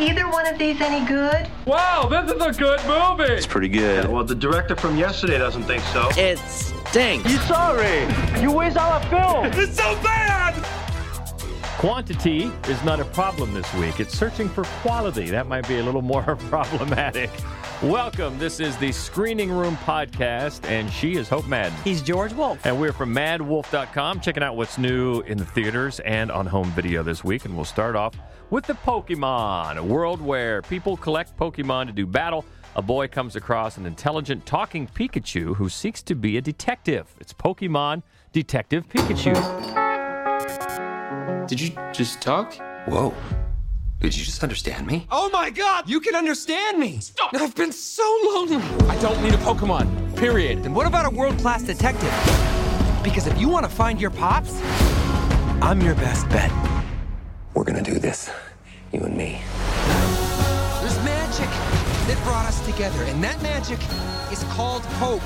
either one of these any good? Wow, this is a good movie. It's pretty good. Well, the director from yesterday doesn't think so. It stinks. You sorry? You waste all our film. It's so bad. Quantity is not a problem this week. It's searching for quality. That might be a little more problematic. Welcome. This is the Screening Room Podcast, and she is Hope Madden. He's George Wolf. And we're from maddwolf.com, checking out what's new in the theaters and on home video this week. And we'll start off with the Pokemon, a world where people collect Pokemon to do battle. A boy comes across an intelligent talking Pikachu who seeks to be a detective. It's Pokemon Detective Pikachu. Did you just talk? Whoa. Did you just understand me? Oh my God, you can understand me. Stop. I've been so lonely. I don't need a Pokemon. Period. And what about a world class detective? Because if you want to find your pops, I'm your best bet. We're gonna do this. You and me. There's magic that brought us together, and that magic is called hope.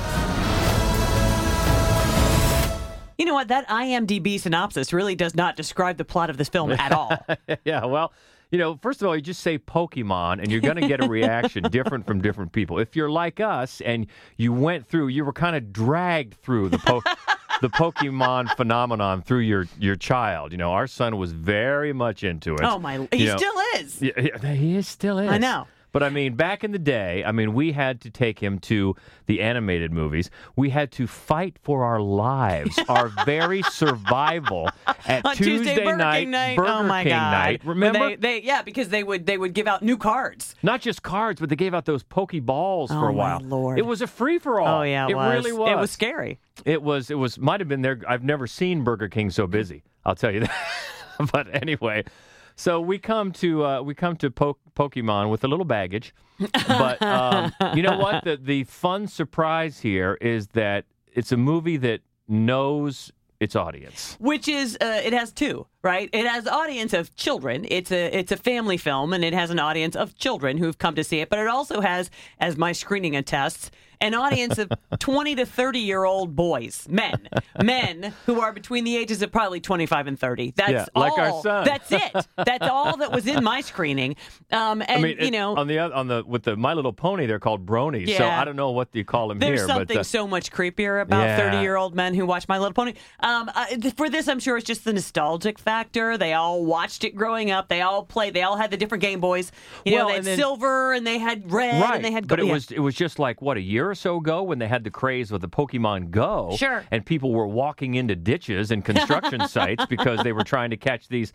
You know what? That IMDb synopsis really does not describe the plot of this film at all. yeah, well, you know, first of all, you just say Pokemon and you're going to get a reaction different from different people. If you're like us and you went through, you were kind of dragged through the po- the Pokemon phenomenon through your your child. You know, our son was very much into it. Oh my! He You know, still is. Yeah, yeah, he is still is. I know. But I mean, back in the day, I mean, we had to take him to the animated movies. We had to fight for our lives, our very survival at On Tuesday Tuesday, Burger night, King night. Burger oh my King god! night. Remember? They, they, yeah, because they would they would give out new cards. Not just cards, but they gave out those Pokeballs for Oh, a my while. Lord. It was a free for all. Oh yeah, it, it was. really was. It was scary. It was. It was. Might have been there. I've never seen Burger King so busy. I'll tell you that. but anyway, so we come to uh, we come to po- Pokemon with a little baggage. But um, you know what? The the fun surprise here is that it's a movie that knows its audience. Which is uh, it has two, right? It has audience of children. It's a it's a family film, and it has an audience of children who've come to see it. But it also has, as my screening attests, an audience of twenty to thirty year old boys, men, men who are between the ages of probably twenty five and thirty. That's Yeah, like our all. son. That's it. That's all that was in my screening. Um, and I mean, you it- know, on the on the with the My Little Pony, they're called bronies. So I don't know what you call them There's here, something but uh, so much creepier about Yeah. 30 year old men who watch My Little Pony. Um, uh, for this, I'm sure it's just the nostalgic factor. They all watched it growing up. They all played. They all had the different Game Boys. You know, they had then- silver and they had red right. and they had but it Yeah. was it was just like what a year or so ago when they had the craze with the Pokemon Go. Sure. And people were walking into ditches and construction sites because they were trying to catch these.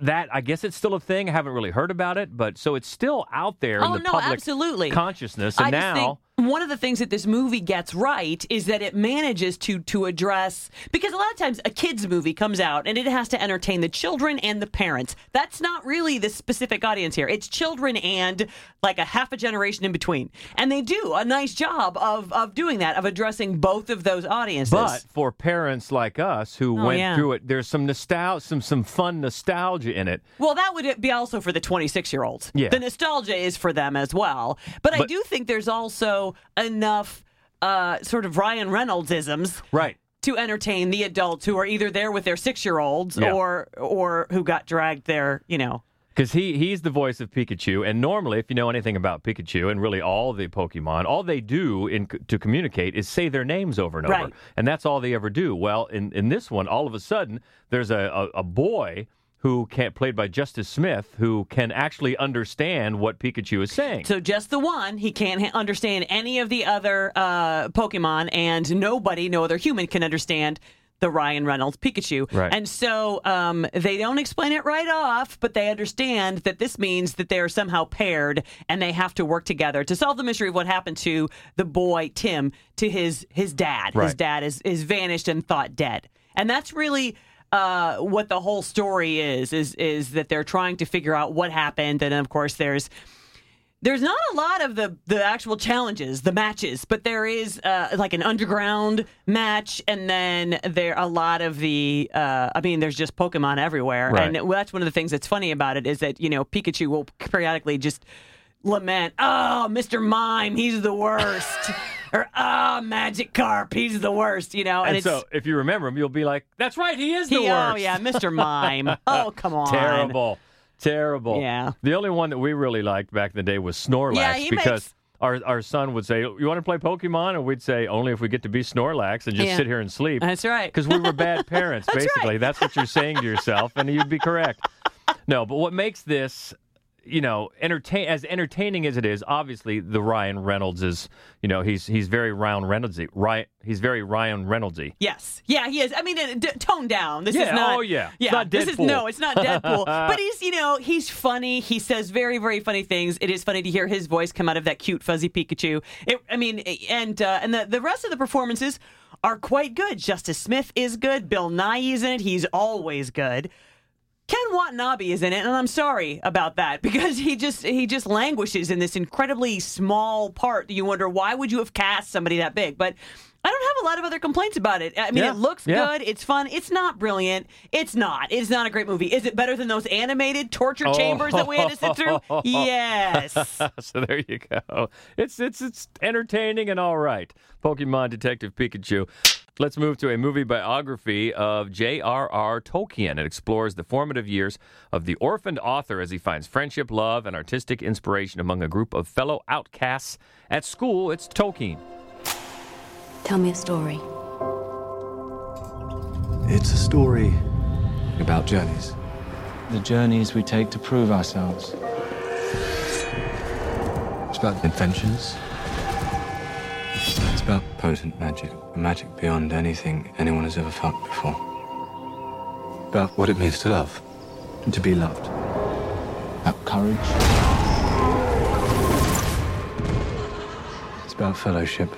That I guess it's still a thing. I haven't really heard about it, but so it's still out there in Oh, the no, public absolutely. consciousness. And I now. One of the things that this movie gets right is that it manages to to address because a lot of times a kids movie comes out and it has to entertain the children and the parents. That's not really the specific audience here. It's children and like a half a generation in between. And they do a nice job of of doing that of addressing both of those audiences. But for parents like us who Oh, went yeah. through it, there's some nostalgia, some some fun nostalgia in it. Well, that would be also for the 26 year olds. Yeah. The nostalgia is for them as well. But, I do think there's also enough uh, sort of Ryan Reynolds isms Right. to entertain the adults who are either there with their six year olds Yeah. or or who got dragged there, you know. Because he, he's the voice of Pikachu, and normally, if you know anything about Pikachu and really all the Pokemon, all they do in, to communicate is say their names over and over, and that's all they ever do. Well, in, in this one, all of a sudden, there's a, a, a boy who can played by Justice Smith who can actually understand what Pikachu is saying. So just the one, he can't ha- understand any of the other uh, Pokemon, and nobody, no other human can understand the Ryan Reynolds Pikachu. Right. And so um, they don't explain it right off, but they understand that this means that they are somehow paired and they have to work together to solve the mystery of what happened to the boy Tim to his his dad. His dad is is vanished and thought dead, and that's really. Uh, what the whole story is is is that they're trying to figure out what happened, and of course there's there's not a lot of the the actual challenges, the matches, but there is uh, like an underground match, and then there a lot of the. Uh, I mean, there's just Pokemon everywhere, Right. and that's one of the things that's funny about it is that you know Pikachu will periodically just lament, "Oh, Mr. Mime, he's the worst," or "Ah, Magikarp, he's the worst," you know, and, and so, if you remember him, you'll be like, "That's right, he is the he, worst." oh yeah, Mr. Mime. Oh come on, terrible, Terrible. Yeah. The only one that we really liked back in the day was Snorlax Yeah, because makes- our our son would say, "You want to play Pokemon?" and we'd say, "Only if we get to be Snorlax and just Yeah. sit here and sleep." That's right. Because we were bad parents, That's basically. right. That's what you're saying to yourself, and you'd be correct. No, but what makes this, you know, entertain as entertaining as it is, obviously the Ryan Reynolds is, you know, he's he's very Ryan Reynoldsy. Right, he's very Ryan Reynoldsy. Yes. Yeah, he is. I mean, uh, d- tone down. This is not. oh, yeah. Yeah. not This is no, it's not Deadpool. but he's, you know, he's funny. He says very, very funny things. It is funny to hear his voice come out of that cute fuzzy Pikachu. It, I mean, and uh, and the the rest of the performances are quite good. Justice Smith is good. Bill Nighy is in it. He's always good. Ken Watanabe is in it, and I'm sorry about that because he just he just languishes in this incredibly small part. That you wonder why would you have cast somebody that big? But I don't have a lot of other complaints about it. I mean, Yeah, it looks yeah. good, it's fun, it's not brilliant, it's not. It's not a great movie. Is it better than those animated torture chambers that we had to sit through? Oh. Yes. so there you go. It's it's it's entertaining and all right. Pokemon Detective Pikachu. Let's move to a movie biography of J.R.R. Tolkien. It explores the formative years of the orphaned author as he finds friendship, love, and artistic inspiration among a group of fellow outcasts at school. It's Tolkien. Tell me a story. It's a story about journeys. The journeys we take to prove ourselves. It's about adventures. It's about potent magic. Magic beyond anything anyone has ever felt before. About what it means to love. And to be loved. About courage. It's about fellowship.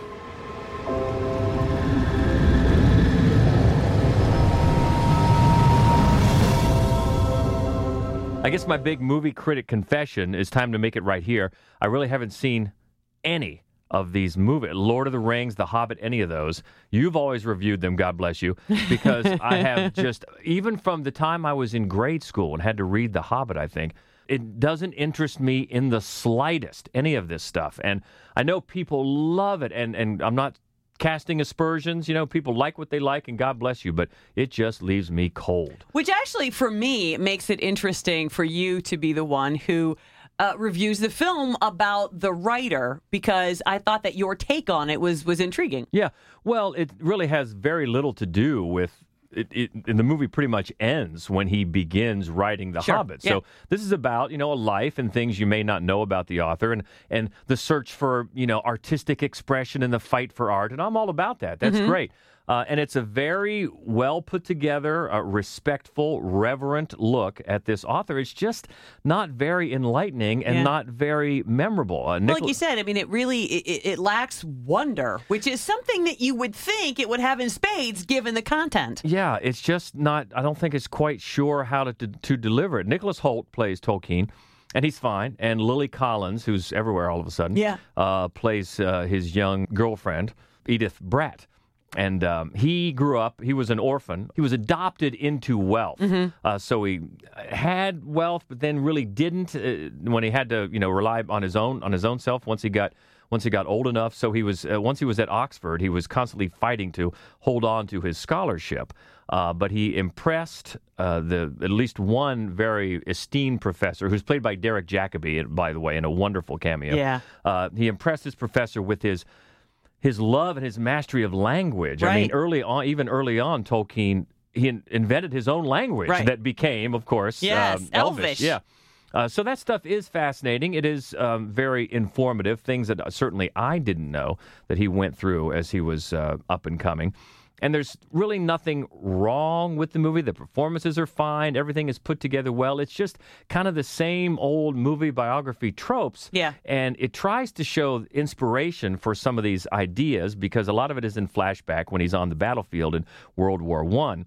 I guess my big movie critic confession is time to make it right here. I really haven't seen any of these movies. Lord of the Rings, The Hobbit, any of those. You've always reviewed them, God bless you, because I have just, even from the time I was in grade school and had to read The Hobbit, I think, it doesn't interest me in the slightest, any of this stuff. And I know people love it, and, and I'm not casting aspersions. You know, people like what they like, and God bless you, but it just leaves me cold. Which actually, for me, makes it interesting for you to be the one who uh, reviews the film about the writer, because I thought that your take on it was was intriguing. Yeah, well, it really has very little to do with. It, it, and the movie pretty much ends when he begins writing The Sure, Hobbit. yeah. So this is about you know a life and things you may not know about the author, and and the search for you know artistic expression and the fight for art. And I'm all about that. That's Mm-hmm. great. Uh, and it's a very well put together, uh, respectful, reverent look at this author. It's just not very enlightening and Yeah. not very memorable. Uh, Well, like you said, I mean, it really it, it- lacks wonder, which is something that you would think it would have in spades given the content. Yeah, it's just not. I don't think it's quite sure how to to deliver it. Nicholas Hoult plays Tolkien, and he's fine. And Lily Collins, who's everywhere all of a sudden, Yeah. uh, plays uh, his young girlfriend Edith Bratt. And um, he grew up. He was an orphan. He was adopted into wealth. Uh, so he had wealth, but then really didn't uh, when he had to, you know, rely on his own on his own self. Once he got once he got old enough. So he was uh, once he was at Oxford, he was constantly fighting to hold on to his scholarship. Uh, but he impressed uh, the at least one very esteemed professor, who's played by Derek Jacobi, by the way, in a wonderful cameo. Yeah. Uh, he impressed his professor with his his love and his mastery of language. I mean, early on, even early on, Tolkien he in- invented his own language Right. that became, of course, Yes, um, Elvish. Yeah. Uh, so that stuff is fascinating. It is um, very informative. Things that certainly I didn't know that he went through as he was uh, up and coming. And there's really nothing wrong with the movie. The performances are fine. Everything is put together well. It's just kind of the same old movie biography tropes. Yeah. And it tries to show inspiration for some of these ideas because a lot of it is in flashback when he's on the battlefield in World War One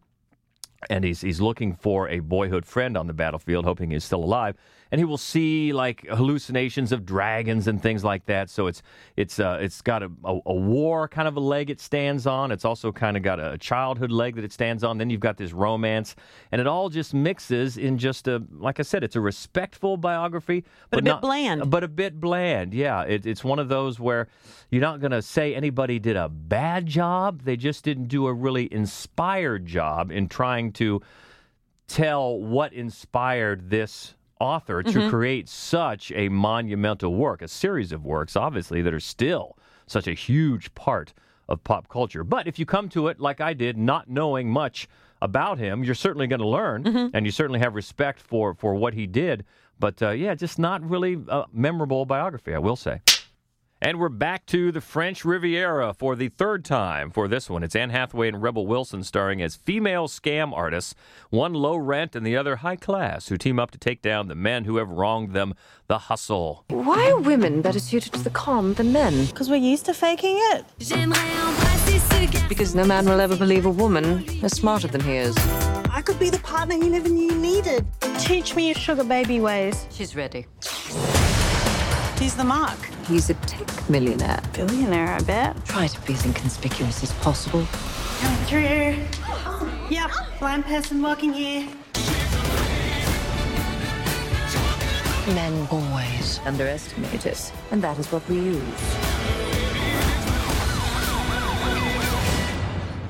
and he's he's looking for a boyhood friend on the battlefield, hoping he's still alive. And he will see like hallucinations of dragons and things like that. So it's it's uh, it's got a, a, a war kind of a leg it stands on. It's also kind of got a childhood leg that it stands on. Then you've got this romance, and it all just mixes in just a like I said, it's a respectful biography, But a bit not- bland. But a bit bland, yeah. It, it's one of those where you're not going to say anybody did a bad job. They just didn't do a really inspired job in trying to tell what inspired this author to Mhm. create such a monumental work, a series of works, obviously, that are still such a huge part of pop culture. But if you come to it like I did, not knowing much about him, you're certainly going to learn, and you certainly have respect for for what he did. But uh, yeah, just not really a memorable biography, I will say. And we're back to the French Riviera for the third time for this one. It's Anne Hathaway and Rebel Wilson starring as female scam artists, one low rent and the other high class, who team up to take down the men who have wronged them. The hustle. Why are women better suited to the con than men? Because we're used to faking it. Because no man will ever believe a woman is smarter than he is. I could be the partner he never knew you needed. Teach me your sugar baby ways. She's ready. He's the mark. He's a tech millionaire. Billionaire, I bet. Try to be as inconspicuous as possible. Coming through. Yep, blind person walking here. Men always underestimate us, and that is what we use.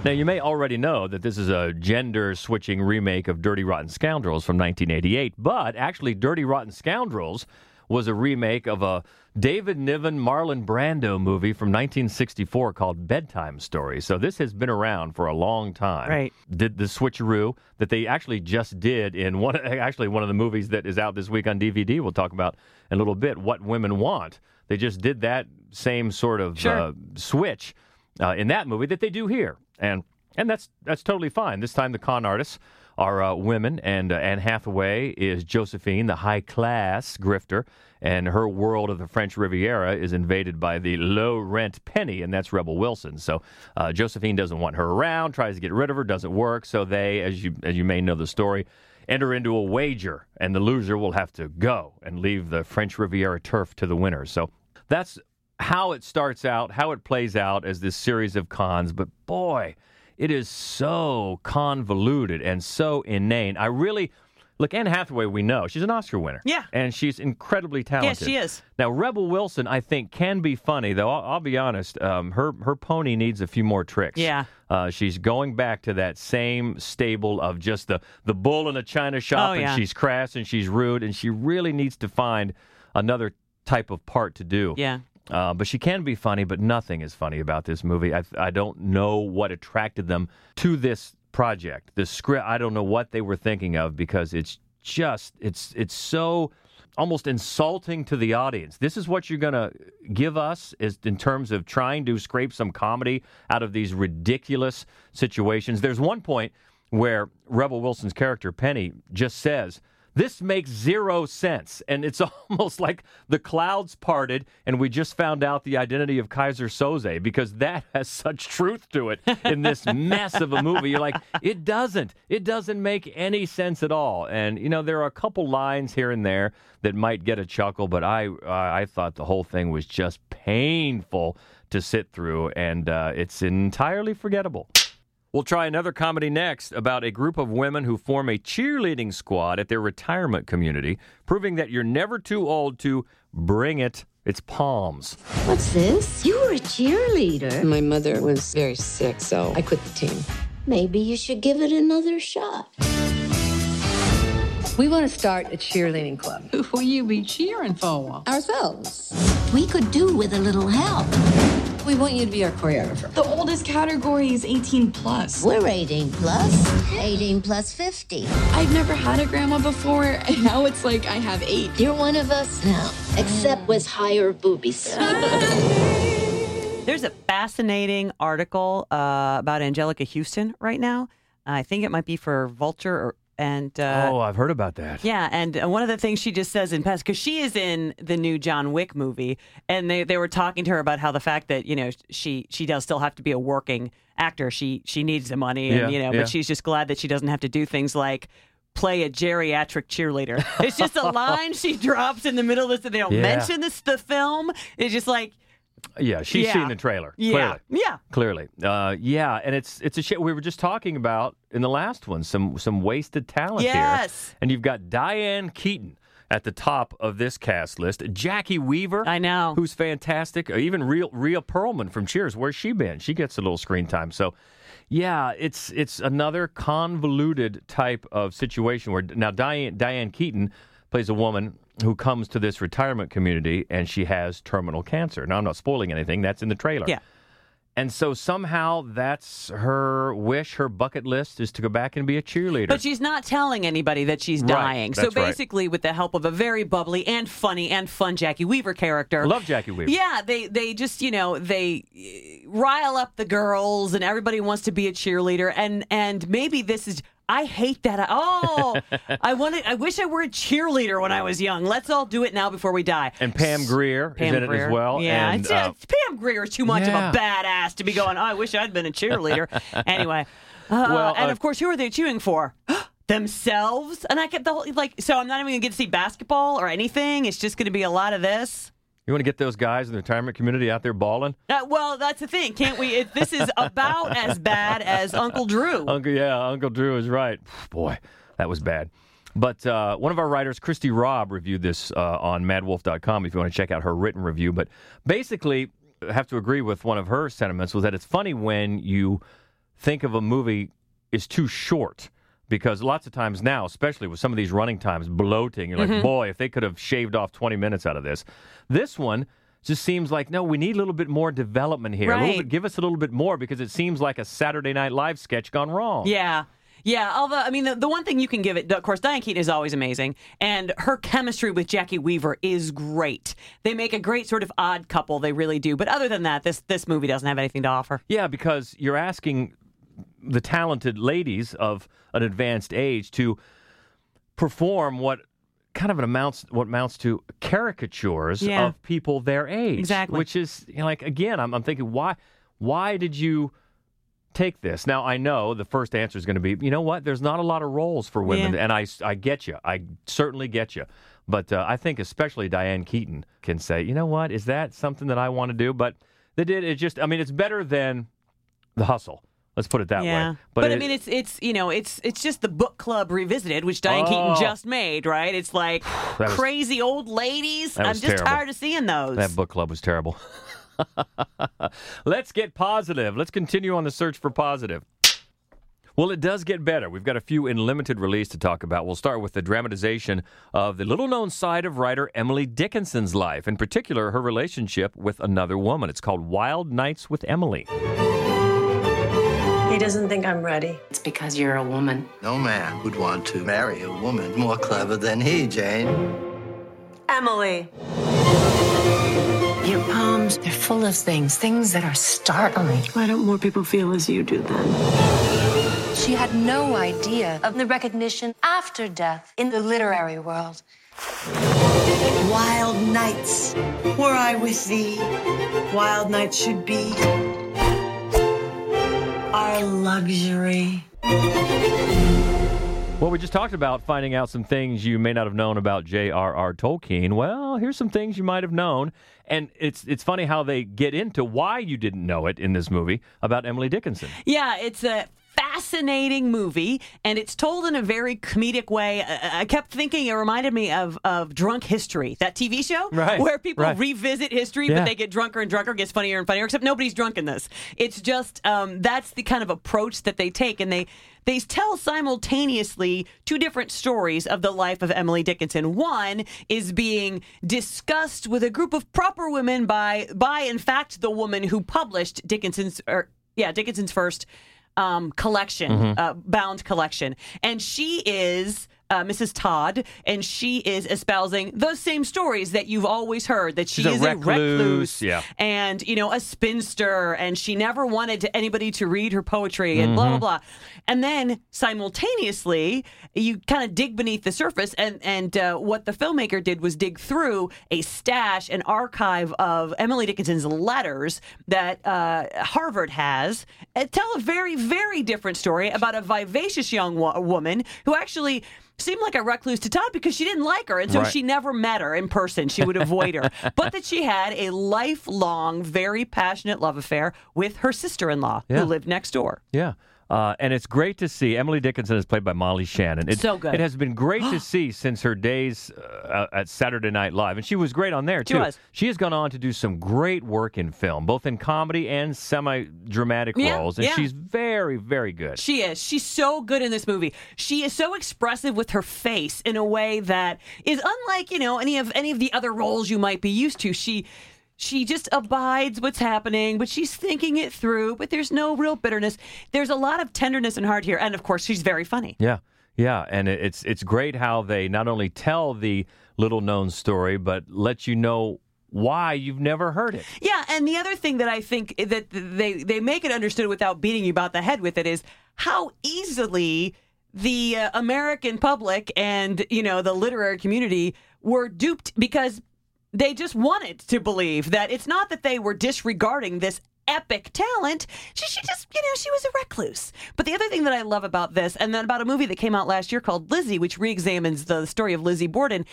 Now, you may already know that this is a gender switching remake of Dirty Rotten Scoundrels from 1988, but actually, Dirty Rotten Scoundrels was a remake of a David Niven Marlon Brando movie from 1964 called Bedtime Story. So this has been around for a long time. Right. Did the switcheroo that they actually just did in one actually one of the movies that is out this week on DVD. We'll talk about in a little bit. What women want. They just did that same sort of Sure. uh, switch uh, in that movie that they do here, and and that's that's totally fine. This time the con artists are uh, women, and uh, Anne Hathaway is Josephine, the high class grifter, and her world of the French Riviera is invaded by the low rent Penny, and that's Rebel Wilson. So uh, Josephine doesn't want her around, tries to get rid of her, doesn't work. So they, as you as you may know the story. Enter into a wager, and the loser will have to go and leave the French Riviera turf to the winner. So that's how it starts out, how it plays out as this series of cons. But boy, it is so convoluted and so inane. I really look Anne Hathaway. We know she's an Oscar winner. Yeah. and she's incredibly talented. Yes, she is. Now Rebel Wilson, I think, can be funny though. I'll, I'll be honest. Um, her her pony needs a few more tricks. Yeah. Uh, she's going back to that same stable of just the the bull in a china shop, Oh, and yeah. she's crass and she's rude, and she really needs to find another type of part to do. Yeah. Uh, but she can be funny, but nothing is funny about this movie. I, I don't know what attracted them to this project. The script, I don't know what they were thinking of because it's just, it's, it's so almost insulting to the audience. This is what you're going to give us is in terms of trying to scrape some comedy out of these ridiculous situations. There's one point where Rebel Wilson's character, Penny, just says, this makes zero sense. And it's almost like the clouds parted and we just found out the identity of Keyser Söze because that has such truth to it in this mess of a movie. You're like, it doesn't. It doesn't make any sense at all. And, you know, there are a couple lines here and there that might get a chuckle, but I, I thought the whole thing was just painful to sit through and uh, it's entirely forgettable. We'll try another comedy next about a group of women who form a cheerleading squad at their retirement community, proving that you're never too old to bring it. It's Poms. What's this? You were a cheerleader. My mother was very sick, so I quit the team. Maybe you should give it another shot. We want to start a cheerleading club. Who will you be cheering for? Ourselves. We could do with a little help. We want you to be our choreographer. The oldest category is 18 plus. We're 18 plus. 18 plus 50. I've never had a grandma before, and now it's like I have eight. You're one of us now, except with higher boobies. There's a fascinating article uh, about Anjelica Huston right now. I think it might be for Vulture or, and uh, oh, I've heard about that. yeah, and uh, one of the things she just says in past because she is in the new John Wick movie, and they, they were talking to her about how the fact that you know she she does still have to be a working actor. She she needs the money, and Yeah, you know, yeah. but she's just glad that she doesn't have to do things like play a geriatric cheerleader. It's just a line she drops in the middle of this, and they don't Yeah. mention this the film. It's just like Yeah, she's Yeah. seen the trailer. Yeah. Clearly. Yeah. Clearly. Uh, yeah, and it's it's a shit. We were just talking about in the last one some some wasted talent here. Yes. And you've got Diane Keaton at the top of this cast list. Jacki Weaver. I know. Who's fantastic. Uh, Even real Rhea Perlman from Cheers. Where's she been? She gets a little screen time. So yeah, it's it's another convoluted type of situation where now Diane Diane Keaton plays a woman who comes to this retirement community and she has terminal cancer. Now, I'm not spoiling anything, that's in the trailer. Yeah. And so somehow that's her wish, her bucket list is to go back and be a cheerleader. But she's not telling anybody that she's Right, dying. so that's right. basically, with the help of a very bubbly and funny and fun Jacki Weaver character, Love Jacki Weaver. Yeah, they they just you know they uh, rile up the girls, and everybody wants to be a cheerleader, and and maybe this is. I hate that. Oh, I wanted. I wish I were a cheerleader when I was young. Let's all do it now before we die. And Pam Grier Pam is in Grier. it as well. Yeah, and, it's, uh, uh, Pam Grier is too much yeah. of a badass to be going. Oh, I wish I'd been a cheerleader. anyway, uh, Well, and uh, of course, who are they cheering for? Themselves. And I get the whole like. So I'm not even gonna get to see basketball or anything. It's just gonna be a lot of this. You want to get those guys in the retirement community out there balling? Uh, well, that's the thing, can't we? It, this is about as bad as Uncle Drew. Uncle, yeah, Uncle Drew is right. Boy, that was bad. But uh, one of our writers, Christy Robb, reviewed this uh, on maddwolf.com if you want to check out her written review. But basically, I have to agree with one of her sentiments was that it's funny when you think of a movie is too short because lots of times now, especially with some of these running times, bloating, you're like, Mm-hmm. Mhm. boy, if they could have shaved off 20 minutes out of this. This one just seems like, no, we need a little bit more development here. A little Right. bit, give us a little bit more because it seems like a Saturday Night Live sketch gone wrong. Yeah. Yeah, although I mean the, the one thing you can give it, of course, Diane Keaton is always amazing, and her chemistry with Jacki Weaver is great. They make a great sort of odd couple, they really do. But other than that, this this movie doesn't have anything to offer. Yeah, because you're asking the talented ladies of an advanced age to perform what kind of an amounts what amounts to caricatures Yeah. of people their age. Exactly. Which is you know, like again, I'm, I'm thinking why why did you take this? Now I know the first answer is going to be, you know what? There's not a lot of roles for women, Yeah. and I I get you. I certainly get you. But uh, I think especially Diane Keaton can say, you know what? Is that something that I want to do? But they did. It just. I mean, it's better than the hustle. Let's put it that yeah, way. but, I it- mean, it's it's you know it's it's just the book club revisited, which Diane Oh. Keaton just made, right? It's like was- crazy old ladies. I'm just terrible. tired of seeing those. That book club was terrible. Let's get positive. Let's continue on the search for positive. Well, it does get better. We've got a few in limited release to talk about. We'll start with the dramatization of the little known side of writer Emily Dickinson's life, in particular, her relationship with another woman. It's called Wild Nights with Emily. He doesn't think I'm ready. It's because you're a woman. No man would want to marry a woman more clever than he, Jane. Emily. Your poems, they're full of things, things that are startling. Why don't more people feel as you do then? She had no idea of the recognition after death in the literary world. Wild nights, were I with thee, wild nights should be our luxury. Well, we just talked about finding out some things you may not have known about J.R.R. Tolkien. Well, here's some things you might have known, and it's it's funny how they get into why you didn't know it in this movie about Emily Dickinson. Yeah, it's a fascinating movie, and it's told in a very comedic way. I, I kept thinking it reminded me of of Drunk History, that TV show, Right, where people right. revisit history, Yeah. but they get drunker and drunker, gets funnier and funnier. Except nobody's drunk in this. It's just um, that's the kind of approach that they take, and they they tell simultaneously two different stories of the life of Emily Dickinson. One is being discussed with a group of proper women by by in fact the woman who published Dickinson's or yeah Dickinson's first um, collection, Mhm. uh, bound collection, and she is. Uh, Mrs. Todd, and she is espousing those same stories that you've always heard that she She's a is recluse, yeah. and you know a spinster and she never wanted to, anybody to read her poetry and blah blah Mhm. blah and then simultaneously you kind of dig beneath the surface and and uh, what the filmmaker did was dig through a stash an archive of emily dickinson's letters that uh, harvard has and tell a very very different story about a vivacious young wo- woman who actually seemed like a recluse to Todd because she didn't like her, and so Right. she never met her in person. She would avoid her, but that she had a lifelong, very passionate love affair with her sister-in-law Yeah. who lived next door. Yeah. Uh, and it's great to see. Emily Dickinson is played by Molly Shannon. It, So good. It has been great to see since her days uh, at Saturday Night Live, and she was great on there She too. was. She has gone on to do some great work in film, both in comedy and semi-dramatic Yeah, roles, and yeah. she's very, very good. She is. She's so good in this movie. She is so expressive with her face in a way that is unlike, you know, any of any of the other roles you might be used to. She she just abides what's happening, but she's thinking it through, but there's no real bitterness. There's a lot of tenderness and heart here, and of course, she's very funny. Yeah, yeah, and it's it's great how they not only tell the little known story, but let you know why you've never heard it. Yeah, and the other thing that I think that they they make it understood without beating you about the head with it is how easily the uh, American public and you know the literary community were duped because they just wanted to believe that it's not that they were disregarding this epic talent. She, she just, you know, she was a recluse. But the other thing that I love about this, and then about a movie that came out last year called Lizzie, which re-examines the story of Lizzie Borden,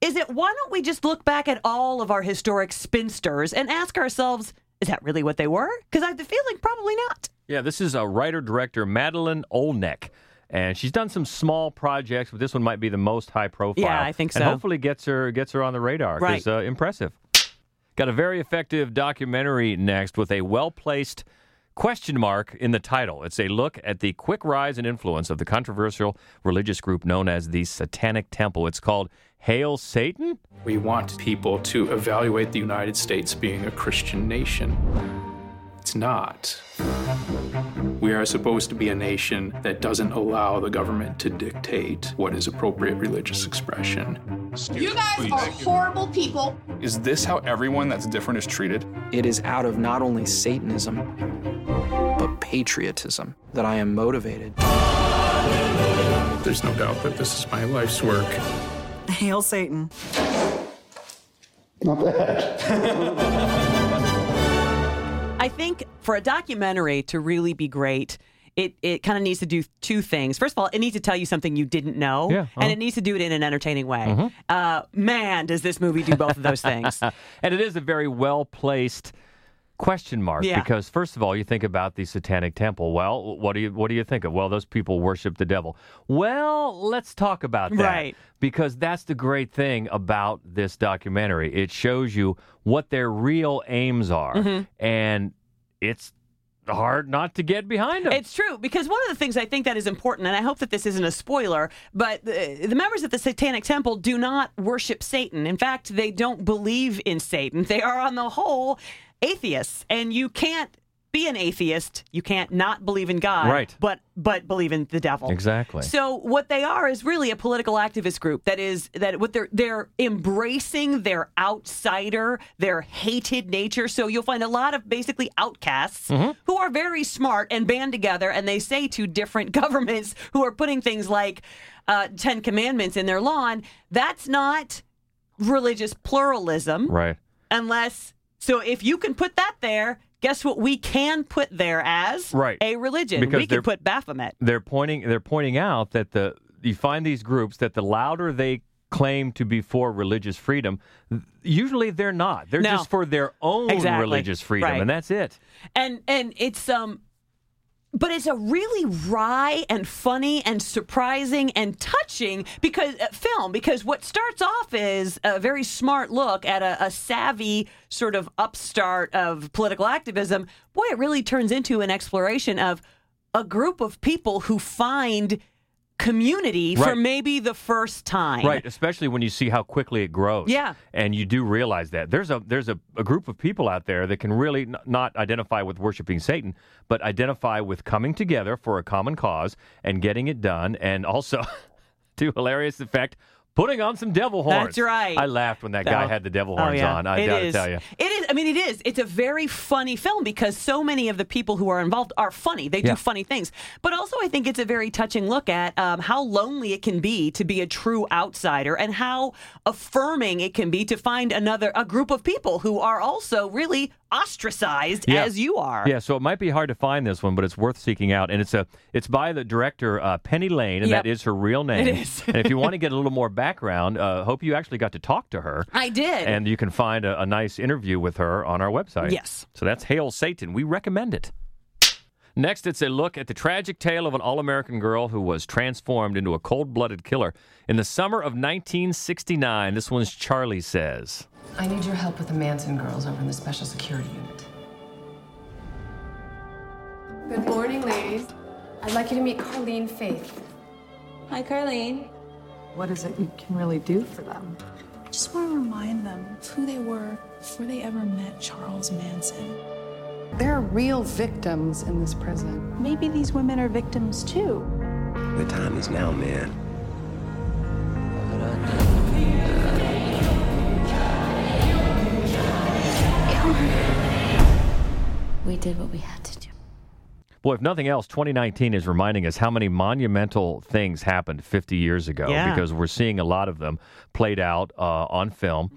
is that why don't we just look back at all of our historic spinsters and ask ourselves, is that really what they were? Because I have the feeling probably not. Yeah, this is uh, a writer director Madeline Olnek. And she's done some small projects, but this one might be the most high profile. Yeah, I think And so. hopefully gets her gets her on the radar. Right. Uh, impressive. Got a very effective documentary next with a well placed question mark in the title. It's a look at the quick rise and influence of the controversial religious group known as the Satanic Temple. It's called Hail Satan. We want people to evaluate the United States being a Christian nation. It's not. We are supposed to be a nation that doesn't allow the government to dictate what is appropriate religious expression. You guys are horrible people. Is this how everyone that's different is treated? It is out of not only Satanism, but patriotism that I am motivated. There's no doubt that this is my life's work. Hail Satan. Not I think for a documentary to really be great, it, it kind of needs to do two things. First of all, it needs to tell you something you didn't know, Yeah, uh-huh. and it needs to do it in an entertaining way. Mhm. Uh, man, does this movie do both of those things? and it is a very well placed question mark Yeah. because first of all you think about the satanic temple well what do you what do you think of well those people worship the devil well let's talk about that Right. because that's the great thing about this documentary it shows you what their real aims are Mhm. and it's hard not to get behind them It's true because one of the things I think that is important, and I hope that this isn't a spoiler, but the, the members of the Satanic Temple do not worship Satan. In fact, they don't believe in Satan. They are, on the whole, atheists, and you can't be an atheist. You can't not believe in God, Right. But but believe in the devil. Exactly. So what they are is really a political activist group that is that what they're they're embracing their outsider, their hated nature. So you'll find a lot of basically outcasts who are very smart and band together, and they say to different governments who are putting things like uh, Ten Commandments in their lawn, that's not religious pluralism right unless so if you can put that there guess what we can put there as Right. a religion Because we can put baphomet they're pointing they're pointing out that the you find these groups that the louder they claim to be for religious freedom usually they're not they're No. just for their own Exactly. religious freedom Right. and that's it and and it's um but it's a really wry and funny and surprising and touching because uh, film because what starts off is a very smart look at a, a savvy sort of upstart of political activism. Boy it really turns into an exploration of a group of people who find community for maybe the first time. Right especially when you see how quickly it grows. Yeah. and you do realize that. There's a there's a, a group of people out there that can really n- not identify with worshiping satan but identify with coming together for a common cause and getting it done and also to hilarious effect putting on some devil horns That's right. i laughed when that guy had the devil Oh, horns yeah. on i It gotta is. tell you It is. I mean, it is. It's a very funny film because so many of the people who are involved are funny. They do Yeah. funny things. But also, I think it's a very touching look at um, how lonely it can be to be a true outsider and how affirming it can be to find another a group of people who are also really ostracized Yeah. as you are. Yeah, so it might be hard to find this one, but it's worth seeking out. And it's a it's by the director uh, Penny Lane, and Yep. that is her real name. It is. and if you want to get a little more background, uh, hope you actually got to talk to her. I did. And you can find a, a nice interview with her on our website. Yes. So that's Hail Satan. We recommend it. Next, it's a look at the tragic tale of an all American girl who was transformed into a cold blooded killer in the summer of 1969. This one's Charlie Says. I need your help with the Manson girls over in the Special Security Unit. Good morning, ladies. I'd like you to meet Karlene Faith. Hi, Karlene. What is it you can really do for them? I just want to remind them of who they were before they ever met Charles Manson. There are real victims in this prison. Maybe these women are victims too. The time is now, man. Did what we had to do. Boy, if nothing else, 2019 is reminding us how many monumental things happened 50 years ago Yeah. because we're seeing a lot of them played out uh, on film.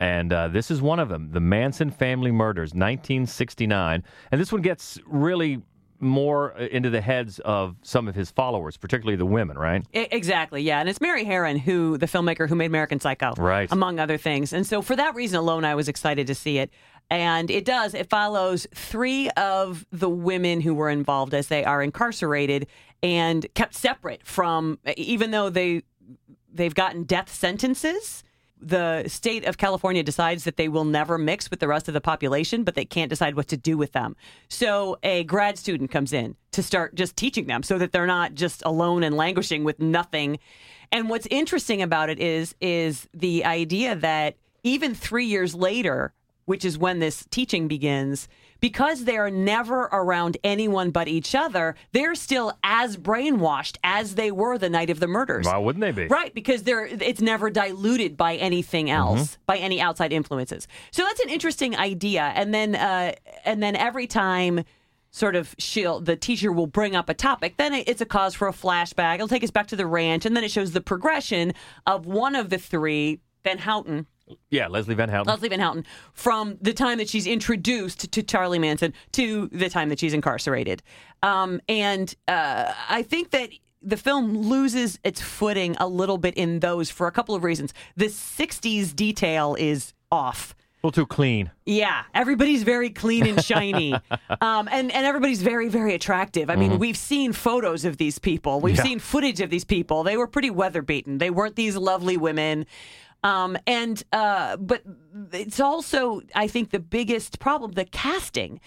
And uh, this is one of them the Manson family murders, 1969. And this one gets really more uh, into the heads of some of his followers, particularly the women, right? I- Exactly, yeah. And it's Mary Harron, who the filmmaker who made American Psycho, Right. among other things. And so for that reason alone, I was excited to see it. And it does. It follows three of the women who were involved as they are incarcerated and kept separate from, even though they they've gotten death sentences. The state of California decides that they will never mix with the rest of the population, but they can't decide what to do with them. So a grad student comes in to start just teaching them so that they're not just alone and languishing with nothing. And what's interesting about it is is the idea that even 3 years later, which is when this teaching begins, because they're never around anyone but each other, they're still as brainwashed as they were the night of the murders. Why wouldn't they be? Right, because they're it's never diluted by anything else, by any outside influences. So that's an interesting idea. And then uh, and then every time sort of she'll the teacher will bring up a topic, then it's a cause for a flashback. It'll take us back to the ranch, and then it shows the progression of one of the three, ben Houten, Yeah, Leslie Van Houten. Leslie Van Houten, from the time that she's introduced to Charlie Manson to the time that she's incarcerated. Um, and uh, I think that the film loses its footing a little bit in those for a couple of reasons. The 60s detail is off. A little too clean. Yeah, everybody's very clean and shiny, um, and and everybody's very very attractive. I mean, Mhm. we've seen photos of these people, we've Yeah. seen footage of these people. They were pretty weather beaten. They weren't these lovely women, um, and uh, but it's also I think the biggest problem the casting.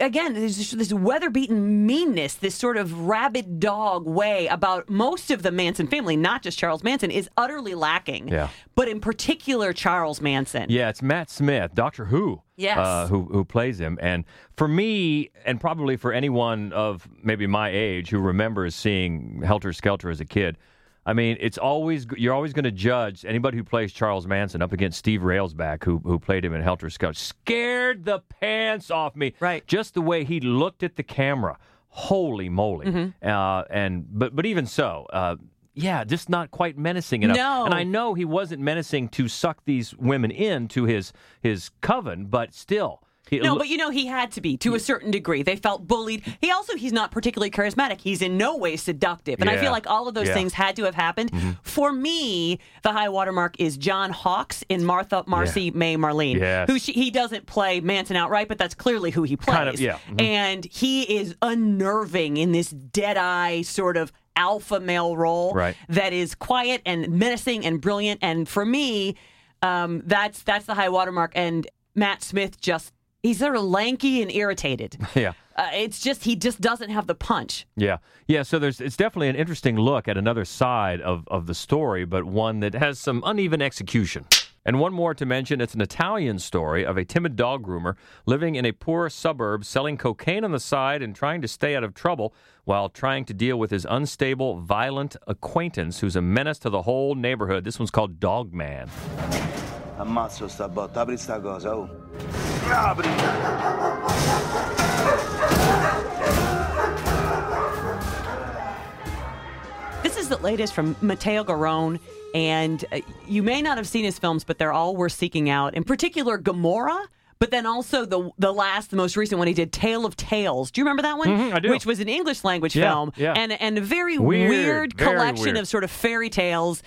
Again, there's this, this weather-beaten meanness, this sort of rabid dog way about most of the Manson family, not just Charles Manson, is utterly lacking. Yeah. But in particular, Charles Manson. Yeah, it's Matt Smith, Doctor Who. Yes. Uh, who who plays him, and for me, and probably for anyone of maybe my age who remembers seeing Helter Skelter as a kid, I mean, it's always you're always going to judge anybody who plays Charles Manson up against Steve Railsback, who who played him in Helter Skelter. Scared the pants off me. Right. Just the way he looked at the camera. Holy moly. Mm-hmm. Uh, and but but even so. Uh, yeah, just not quite menacing enough. No. And I know he wasn't menacing to suck these women into his his coven, but still. He, No, but you know he had to be to a certain degree. They felt bullied. He also he's not particularly charismatic. He's in no way seductive, and I feel like all of those Yeah. things had to have happened. Mhm. For me, the high watermark is John Hawkes in Martha Marcy May Marlene, Yes. who she, he doesn't play Manson outright, but that's clearly who he plays. Kind of, yeah. Mhm. And he is unnerving in this dead eye sort of alpha male role Right. that is quiet and menacing and brilliant. And for me, um, that's that's the high watermark. And Matt Smith just he's sort of lanky and irritated. yeah. Uh, it's just he just doesn't have the punch. Yeah, yeah. So there's it's definitely an interesting look at another side of of the story, but one that has some uneven execution. And one more to mention, it's an Italian story of a timid dog groomer living in a poor suburb, selling cocaine on the side and trying to stay out of trouble while trying to deal with his unstable, violent acquaintance who's a menace to the whole neighborhood. This one's called Dog Man. Ammazzo sta botta, apri sta cosa, oh. Apri! This is the latest from Matteo Garrone, and uh, you may not have seen his films, but they're all worth seeking out. In particular, Gomorrah. But then also the the last, the most recent one he did, Tale of Tales. Do you remember that one? Mhm, I do. Which was an English language Yeah, film, yeah. and and a very Weird, weird, very collection weird. of sort of fairy tales.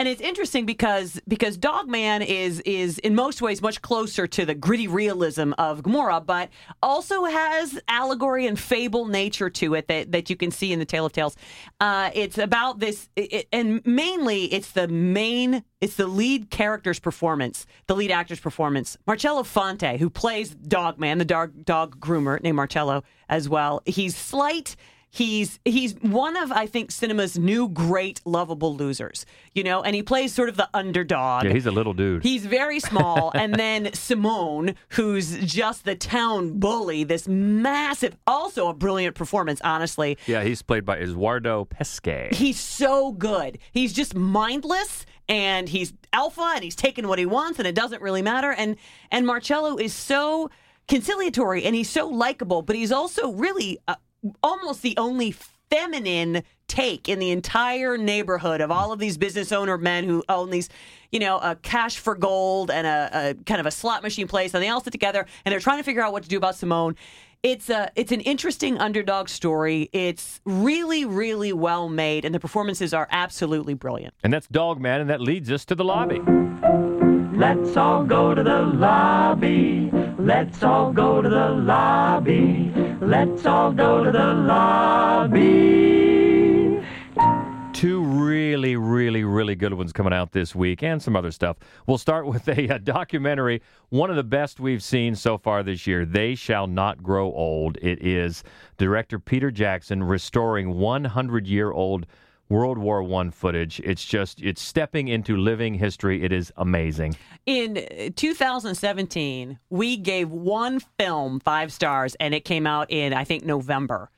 And it's interesting because because Dogman is is in most ways much closer to the gritty realism of Gomorrah, but also has allegory and fable nature to it that, that you can see in the Tale of Tales. Uh, it's about this, it, and mainly it's the main, it's the lead character's performance, the lead actor's performance. Marcello Fonte, who plays Dogman, the dog dog groomer named Marcello as well. He's slight. He's he's one of I think cinema's new great lovable losers, you know, and he plays sort of the underdog. Yeah, he's a little dude. He's very small, and then Simone, who's just the town bully, this massive, also a brilliant performance, honestly. Yeah, he's played by Edoardo Pesce. He's so good. He's just mindless and he's alpha and he's taking what he wants and it doesn't really matter. And and Marcello is so conciliatory and he's so likable, but he's also really uh, almost the only feminine take in the entire neighborhood of all of these business owner men who own these, you know, a cash for gold and a, a kind of a slot machine place, and they all sit together and they're trying to figure out what to do about Simone. It's a it's an interesting underdog story. It's really really well made, and the performances are absolutely brilliant. And that's Dogman, and that leads us to the lobby. Let's all go to the lobby. Let's all go to the lobby. Let's all go to the lobby. Two really, really, really good ones coming out this week, and some other stuff. We'll start with a, a documentary, one of the best we've seen so far this year. They Shall Not Grow Old. It is director Peter Jackson restoring 100 year old World War One footage. It's just it's stepping into living history. It is amazing. In uh, 2017, we gave one film five stars, and it came out in I think November.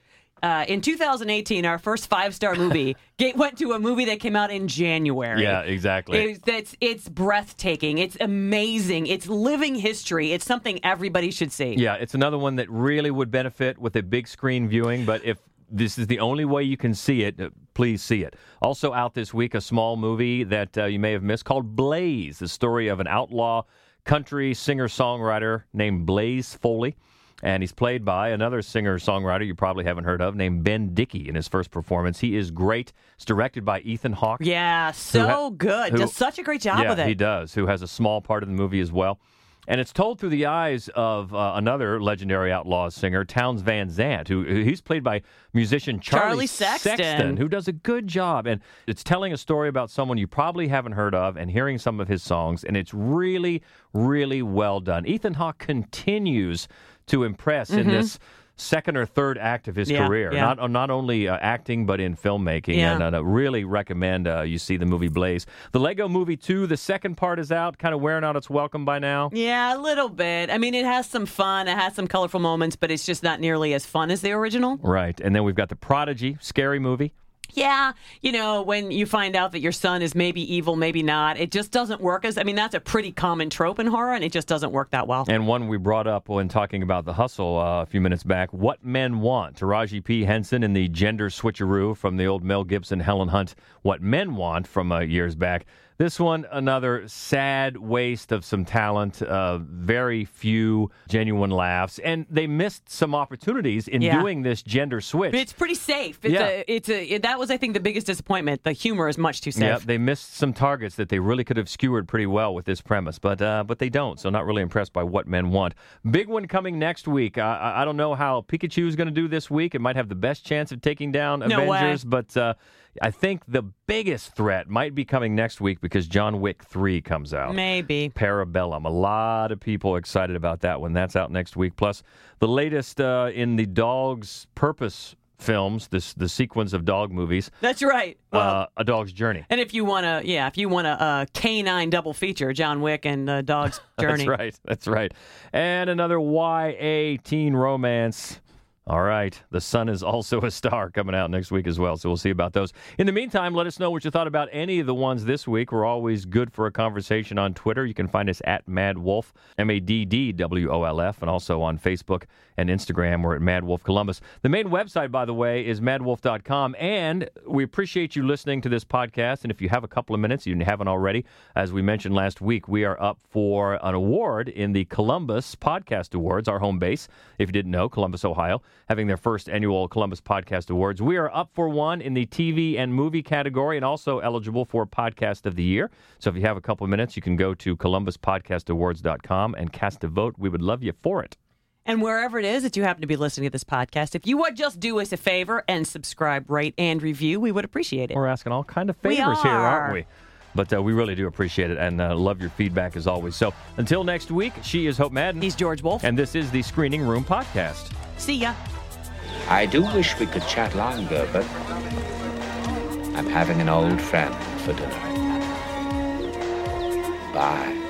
Uh, in 2018, our first five star movie went to a movie that came out in January. Yeah, exactly. It's, it's, it's breathtaking. It's amazing. It's living history. It's something everybody should see. Yeah, it's another one that really would benefit with a big screen viewing. But if this is the only way you can see it, uh, please see it. Also out this week, a small movie that uh, you may have missed called Blaze, the story of an outlaw country singer songwriter named Blaze Foley. And he's played by another singer songwriter you probably haven't heard of named Ben Dickey in his first performance. He is great. It's directed by Ethan Hawke. Yeah, so ha- good. who- Does such a great job yeah, with it. he does. Who has a small part of the movie as well. And it's told through the eyes of uh, another legendary outlaw singer, Townes Van Zandt, who he's played by musician Charlie, Charlie Sexton. who does a good job. And it's telling a story about someone you probably haven't heard of and hearing some of his songs. And it's really, really well done. Ethan Hawke continues to impress in Mhm. this second or third act of his Yeah, career. yeah. Not not only uh, acting but in filmmaking. Yeah. And uh, really recommend uh, you see the movie Blaze. The Lego Movie 2, the second part is out, kind of wearing out its welcome by now. Yeah, a little bit. I mean, it has some fun. It has some colorful moments, but it's just not nearly as fun as the original. Right. And then we've got The Prodigy, scary movie. Yeah, you know, when you find out that your son is maybe evil, maybe not, it just doesn't work as I mean, that's a pretty common trope in horror and it just doesn't work that well. And one we brought up when talking about The Hustle uh, a few minutes back, What Men Want. Taraji P. Henson in the gender switcheroo from the old Mel Gibson, Helen Hunt, What Men Want from uh, years back. This one, another sad waste of some talent, uh, very few genuine laughs, and they missed some opportunities in Yeah. doing this gender switch. It's pretty safe. It's Yeah. a, it's a, that was, I think, the biggest disappointment. The humor is much too safe. Yeah, they missed some targets that they really could have skewered pretty well with this premise, but uh, but they don't. So not really impressed by what men want. Big one coming next week. I, don't know how Pikachu is going to do this week. It might have the best chance of taking down No way. Avengers, but uh, I think the biggest threat might be coming next week because John Wick Three comes out. Maybe. Parabellum. A lot of people excited about that one. That's out next week. Plus, the latest uh, in the Dog's Purpose films, this the sequence of dog movies. That's right. Well, uh, A Dog's Journey. and if you want to, yeah, if you want a, uh canine double feature, John Wick and uh, Dog's Journey. That's right. That's right. And another YA teen romance. All right. The Sun is also a star coming out next week as well. So we'll see about those. In the meantime, let us know what you thought about any of the ones this week. We're always good for a conversation on Twitter. You can find us at Mad Wolf, M A D D W O L F, and also on Facebook and Instagram. We're at Mad Wolf Columbus. The main website, by the way, is maddwolf.com. And we appreciate you listening to this podcast. And if you have a couple of minutes, you haven't already, as we mentioned last week, we are up for an award in the Columbus Podcast Awards, our home base. If you didn't know, Columbus, Ohio. Having their first annual Columbus Podcast Awards. We are up for one in the TV and movie category and also eligible for Podcast of the Year. So if you have a couple of minutes, you can go to columbuspodcastawards.com and cast a vote. We would love you for it. And wherever it is that you happen to be listening to this podcast, if you would just do us a favor and subscribe, rate, and review, we would appreciate it. We're asking all kind of favors here, aren't we? But uh, we really do appreciate it and uh, love your feedback as always. So until next week, she is Hope Madden. He's George Wolf. And this is the Screening Room Podcast. See ya. I do wish we could chat longer, but I'm having an old friend for dinner. Bye.